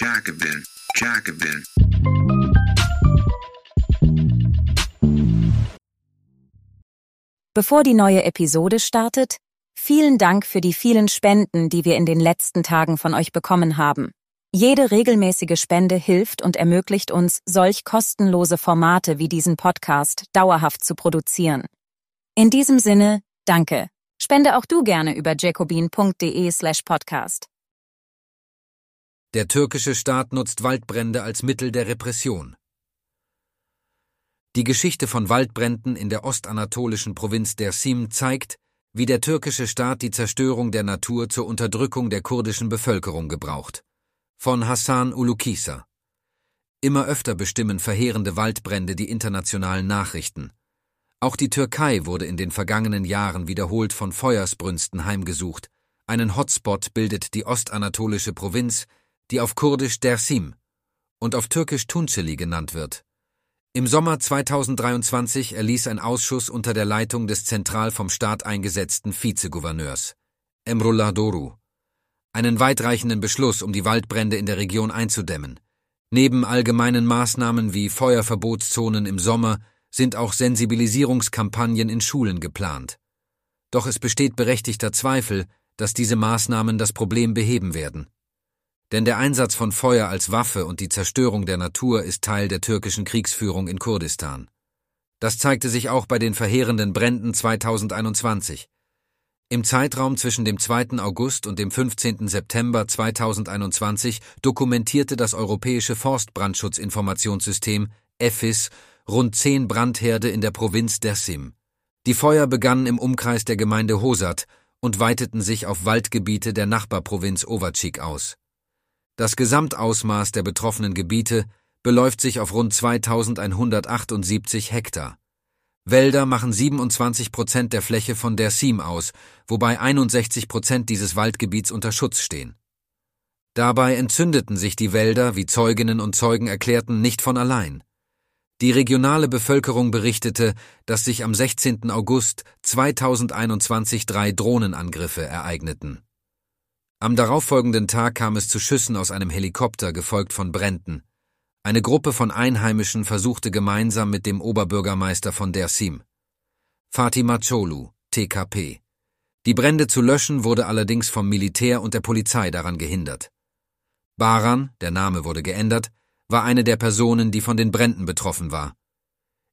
Jacobin, Jacobin. Bevor die neue Episode startet, vielen Dank für die vielen Spenden, die wir in den letzten Tagen von euch bekommen haben. Jede regelmäßige Spende hilft und ermöglicht uns, solch kostenlose Formate wie diesen Podcast dauerhaft zu produzieren. In diesem Sinne, danke. Spende auch du gerne über jacobin.de slash podcast. Der türkische Staat nutzt Waldbrände als Mittel der Repression. Die Geschichte von Waldbränden in der ostanatolischen Provinz Dersim zeigt, wie der türkische Staat die Zerstörung der Natur zur Unterdrückung der kurdischen Bevölkerung gebraucht. Von Hassan Ulukisa. Immer öfter bestimmen verheerende Waldbrände die internationalen Nachrichten. Auch die Türkei wurde in den vergangenen Jahren wiederholt von Feuersbrünsten heimgesucht. Einen Hotspot bildet die ostanatolische Provinz, die auf Kurdisch Dersim und auf Türkisch Tunceli genannt wird. Im Sommer 2023 erließ ein Ausschuss unter der Leitung des zentral vom Staat eingesetzten Vizegouverneurs, Emrullah Doru, einen weitreichenden Beschluss, um die Waldbrände in der Region einzudämmen. Neben allgemeinen Maßnahmen wie Feuerverbotszonen im Sommer sind auch Sensibilisierungskampagnen in Schulen geplant. Doch es besteht berechtigter Zweifel, dass diese Maßnahmen das Problem beheben werden. Denn der Einsatz von Feuer als Waffe und die Zerstörung der Natur ist Teil der türkischen Kriegsführung in Kurdistan. Das zeigte sich auch bei den verheerenden Bränden 2021. Im Zeitraum zwischen dem 2. August und dem 15. September 2021 dokumentierte das Europäische Forstbrandschutzinformationssystem EFIS rund zehn Brandherde in der Provinz Dersim. Die Feuer begannen im Umkreis der Gemeinde Hosat und weiteten sich auf Waldgebiete der Nachbarprovinz Ovacik aus. Das Gesamtausmaß der betroffenen Gebiete beläuft sich auf rund 2178 Hektar. Wälder machen 27 Prozent der Fläche von Dersim aus, wobei 61 Prozent dieses Waldgebiets unter Schutz stehen. Dabei entzündeten sich die Wälder, wie Zeuginnen und Zeugen erklärten, nicht von allein. Die regionale Bevölkerung berichtete, dass sich am 16. August 2021 drei Drohnenangriffe ereigneten. Am darauffolgenden Tag kam es zu Schüssen aus einem Helikopter, gefolgt von Bränden. Eine Gruppe von Einheimischen versuchte gemeinsam mit dem Oberbürgermeister von Dersim, Fatima Cholu, TKP. Die Brände zu löschen wurde allerdings vom Militär und der Polizei daran gehindert. Baran, der Name wurde geändert, war eine der Personen, die von den Bränden betroffen war.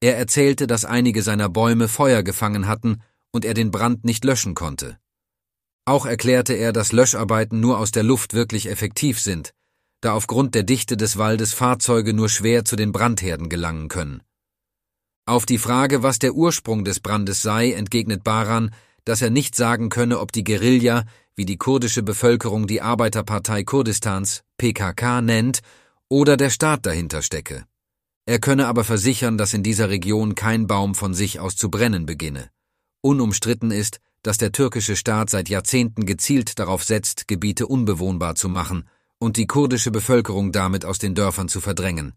Er erzählte, dass einige seiner Bäume Feuer gefangen hatten und er den Brand nicht löschen konnte. Auch erklärte er, dass Löscharbeiten nur aus der Luft wirklich effektiv sind, da aufgrund der Dichte des Waldes Fahrzeuge nur schwer zu den Brandherden gelangen können. Auf die Frage, was der Ursprung des Brandes sei, entgegnet Baran, dass er nicht sagen könne, ob die Guerilla, wie die kurdische Bevölkerung die Arbeiterpartei Kurdistans, PKK nennt, oder der Staat dahinter stecke. Er könne aber versichern, dass in dieser Region kein Baum von sich aus zu brennen beginne. Unumstritten ist, dass der türkische Staat seit Jahrzehnten gezielt darauf setzt, Gebiete unbewohnbar zu machen und die kurdische Bevölkerung damit aus den Dörfern zu verdrängen.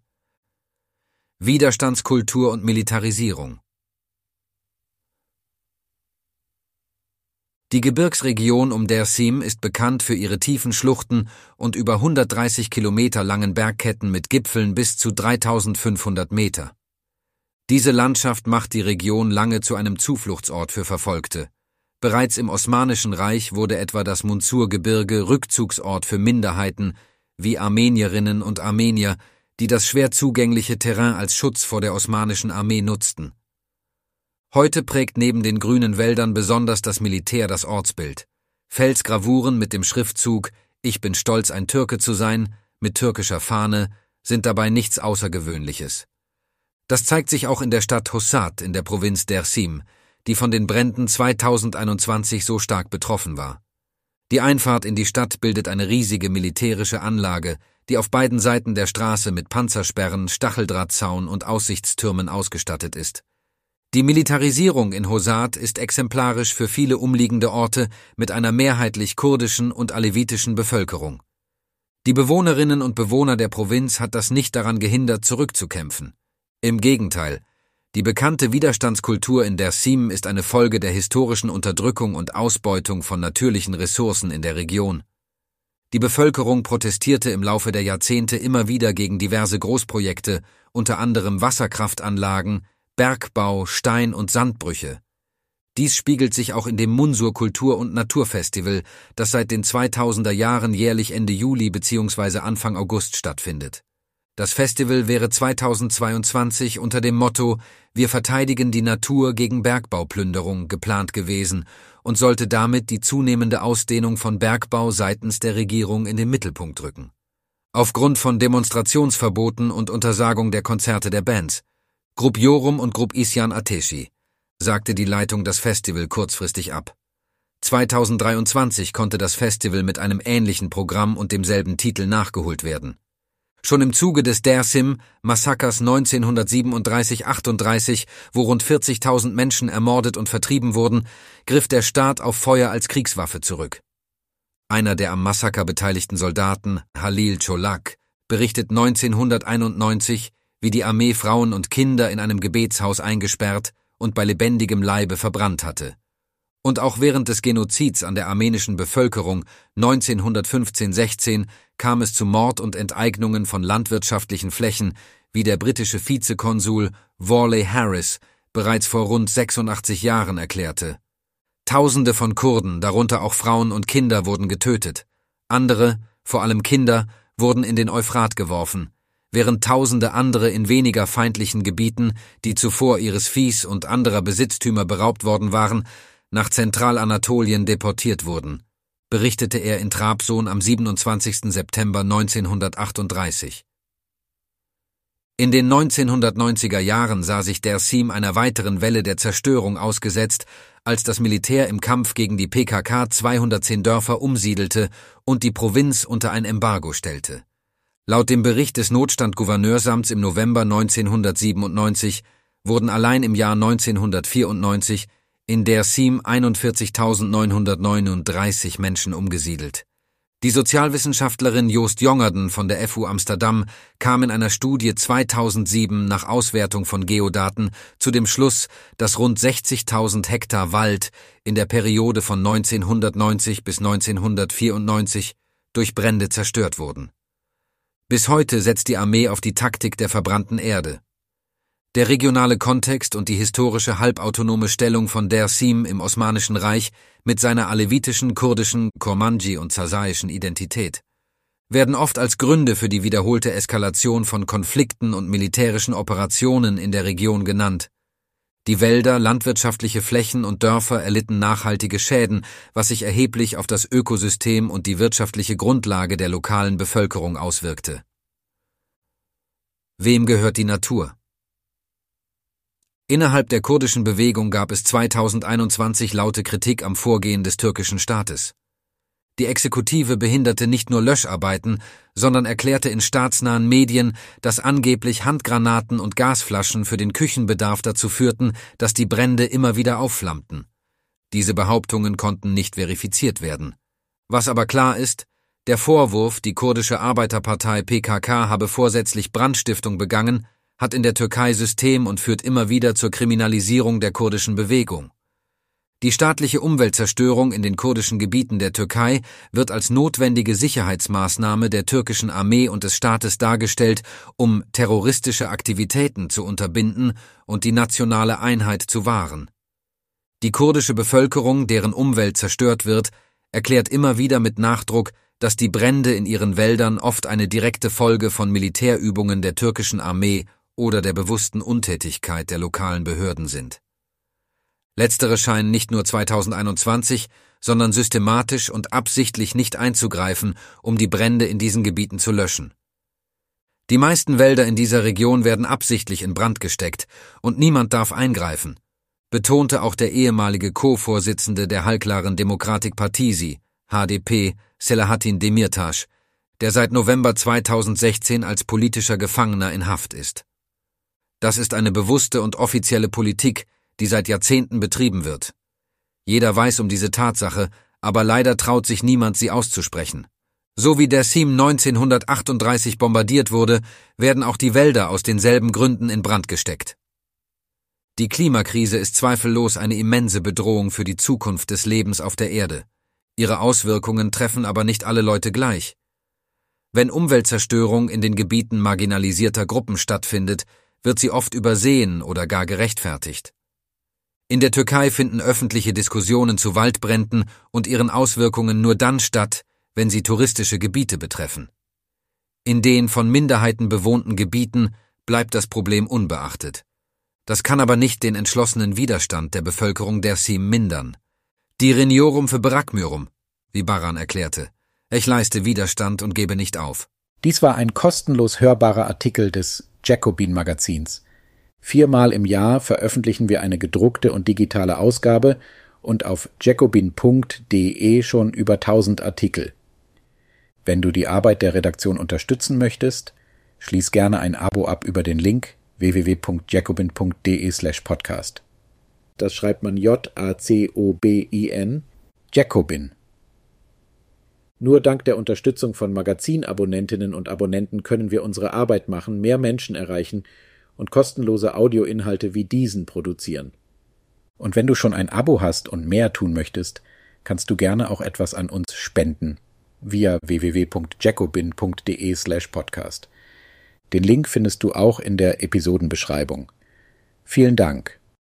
Widerstandskultur und Militarisierung Die Gebirgsregion um Dersim ist bekannt für ihre tiefen Schluchten und über 130 Kilometer langen Bergketten mit Gipfeln bis zu 3500 Meter. Diese Landschaft macht die Region lange zu einem Zufluchtsort für Verfolgte. Bereits im Osmanischen Reich wurde etwa das Munzur-Gebirge Rückzugsort für Minderheiten wie Armenierinnen und Armenier, die das schwer zugängliche Terrain als Schutz vor der osmanischen Armee nutzten. Heute prägt neben den grünen Wäldern besonders das Militär das Ortsbild. Felsgravuren mit dem Schriftzug Ich bin stolz, ein Türke zu sein, mit türkischer Fahne, sind dabei nichts Außergewöhnliches. Das zeigt sich auch in der Stadt Hussat in der Provinz Dersim, die von den Bränden 2021 so stark betroffen war. Die Einfahrt in die Stadt bildet eine riesige militärische Anlage, die auf beiden Seiten der Straße mit Panzersperren, Stacheldrahtzaun und Aussichtstürmen ausgestattet ist. Die Militarisierung in Hosat ist exemplarisch für viele umliegende Orte mit einer mehrheitlich kurdischen und alevitischen Bevölkerung. Die Bewohnerinnen und Bewohner der Provinz hat das nicht daran gehindert, zurückzukämpfen. Im Gegenteil, die bekannte Widerstandskultur in Dersim ist eine Folge der historischen Unterdrückung und Ausbeutung von natürlichen Ressourcen in der Region. Die Bevölkerung protestierte im Laufe der Jahrzehnte immer wieder gegen diverse Großprojekte, unter anderem Wasserkraftanlagen, Bergbau, Stein- und Sandbrüche. Dies spiegelt sich auch in dem Munsur Kultur- und Naturfestival, das seit den 2000er Jahren jährlich Ende Juli bzw. Anfang August stattfindet. Das Festival wäre 2022 unter dem Motto Wir verteidigen die Natur gegen Bergbauplünderung geplant gewesen und sollte damit die zunehmende Ausdehnung von Bergbau seitens der Regierung in den Mittelpunkt rücken. Aufgrund von Demonstrationsverboten und Untersagung der Konzerte der Bands, Grupp Jorum und Grupp Isyan Ateshi, sagte die Leitung das Festival kurzfristig ab. 2023 konnte das Festival mit einem ähnlichen Programm und demselben Titel nachgeholt werden. Schon im Zuge des Dersim Massakers 1937-38, wo rund 40.000 Menschen ermordet und vertrieben wurden, griff der Staat auf Feuer als Kriegswaffe zurück. Einer der am Massaker beteiligten Soldaten, Halil Cholak, berichtet 1991, wie die Armee Frauen und Kinder in einem Gebetshaus eingesperrt und bei lebendigem Leibe verbrannt hatte. Und auch während des Genozids an der armenischen Bevölkerung 1915-16 kam es zu Mord und Enteignungen von landwirtschaftlichen Flächen, wie der britische Vizekonsul Worley Harris bereits vor rund 86 Jahren erklärte. Tausende von Kurden, darunter auch Frauen und Kinder, wurden getötet. Andere, vor allem Kinder, wurden in den Euphrat geworfen, während tausende andere in weniger feindlichen Gebieten, die zuvor ihres Viehs und anderer Besitztümer beraubt worden waren, nach Zentralanatolien deportiert wurden, berichtete er in Trabzon am 27. September 1938. In den 1990er Jahren sah sich Dersim einer weiteren Welle der Zerstörung ausgesetzt, als das Militär im Kampf gegen die PKK 210 Dörfer umsiedelte und die Provinz unter ein Embargo stellte. Laut dem Bericht des Notstandgouverneursamts im November 1997 wurden allein im Jahr 1994 in der SIEM 41.939 Menschen umgesiedelt. Die Sozialwissenschaftlerin Joost Jongerden von der FU Amsterdam kam in einer Studie 2007 nach Auswertung von Geodaten zu dem Schluss, dass rund 60.000 Hektar Wald in der Periode von 1990 bis 1994 durch Brände zerstört wurden. Bis heute setzt die Armee auf die Taktik der verbrannten Erde. Der regionale Kontext und die historische halbautonome Stellung von Dersim im Osmanischen Reich mit seiner alevitischen, kurdischen, Kormanji und zasaischen Identität werden oft als Gründe für die wiederholte Eskalation von Konflikten und militärischen Operationen in der Region genannt. Die Wälder, landwirtschaftliche Flächen und Dörfer erlitten nachhaltige Schäden, was sich erheblich auf das Ökosystem und die wirtschaftliche Grundlage der lokalen Bevölkerung auswirkte. Wem gehört die Natur? Innerhalb der kurdischen Bewegung gab es 2021 laute Kritik am Vorgehen des türkischen Staates. Die Exekutive behinderte nicht nur Löscharbeiten, sondern erklärte in staatsnahen Medien, dass angeblich Handgranaten und Gasflaschen für den Küchenbedarf dazu führten, dass die Brände immer wieder aufflammten. Diese Behauptungen konnten nicht verifiziert werden. Was aber klar ist, der Vorwurf, die kurdische Arbeiterpartei PKK habe vorsätzlich Brandstiftung begangen, hat in der Türkei System und führt immer wieder zur Kriminalisierung der kurdischen Bewegung. Die staatliche Umweltzerstörung in den kurdischen Gebieten der Türkei wird als notwendige Sicherheitsmaßnahme der türkischen Armee und des Staates dargestellt, um terroristische Aktivitäten zu unterbinden und die nationale Einheit zu wahren. Die kurdische Bevölkerung, deren Umwelt zerstört wird, erklärt immer wieder mit Nachdruck, dass die Brände in ihren Wäldern oft eine direkte Folge von Militärübungen der türkischen Armee oder der bewussten Untätigkeit der lokalen Behörden sind. Letztere scheinen nicht nur 2021, sondern systematisch und absichtlich nicht einzugreifen, um die Brände in diesen Gebieten zu löschen. Die meisten Wälder in dieser Region werden absichtlich in Brand gesteckt, und niemand darf eingreifen, betonte auch der ehemalige Co-Vorsitzende der halklaren Demokratik Partisi, HDP, Selahattin Demirtas, der seit November 2016 als politischer Gefangener in Haft ist. Das ist eine bewusste und offizielle Politik, die seit Jahrzehnten betrieben wird. Jeder weiß um diese Tatsache, aber leider traut sich niemand, sie auszusprechen. So wie der Sim 1938 bombardiert wurde, werden auch die Wälder aus denselben Gründen in Brand gesteckt. Die Klimakrise ist zweifellos eine immense Bedrohung für die Zukunft des Lebens auf der Erde. Ihre Auswirkungen treffen aber nicht alle Leute gleich. Wenn Umweltzerstörung in den Gebieten marginalisierter Gruppen stattfindet, wird sie oft übersehen oder gar gerechtfertigt. In der Türkei finden öffentliche Diskussionen zu Waldbränden und ihren Auswirkungen nur dann statt, wenn sie touristische Gebiete betreffen. In den von Minderheiten bewohnten Gebieten bleibt das Problem unbeachtet. Das kann aber nicht den entschlossenen Widerstand der Bevölkerung der Sim mindern. Direniorum für Berakmyrum, wie Baran erklärte. Ich leiste Widerstand und gebe nicht auf. Dies war ein kostenlos hörbarer Artikel des Jacobin Magazins. Viermal im Jahr veröffentlichen wir eine gedruckte und digitale Ausgabe und auf jacobin.de schon über 1000 Artikel. Wenn du die Arbeit der Redaktion unterstützen möchtest, schließ gerne ein Abo ab über den Link www.jacobin.de/podcast. Das schreibt man J-A-C-O-B-I-N, Jacobin. Nur dank der Unterstützung von Magazinabonnentinnen und Abonnenten können wir unsere Arbeit machen, mehr Menschen erreichen und kostenlose Audioinhalte wie diesen produzieren. Und wenn du schon ein Abo hast und mehr tun möchtest, kannst du gerne auch etwas an uns spenden via www.jacobin.de/podcast. Den Link findest du auch in der Episodenbeschreibung. Vielen Dank.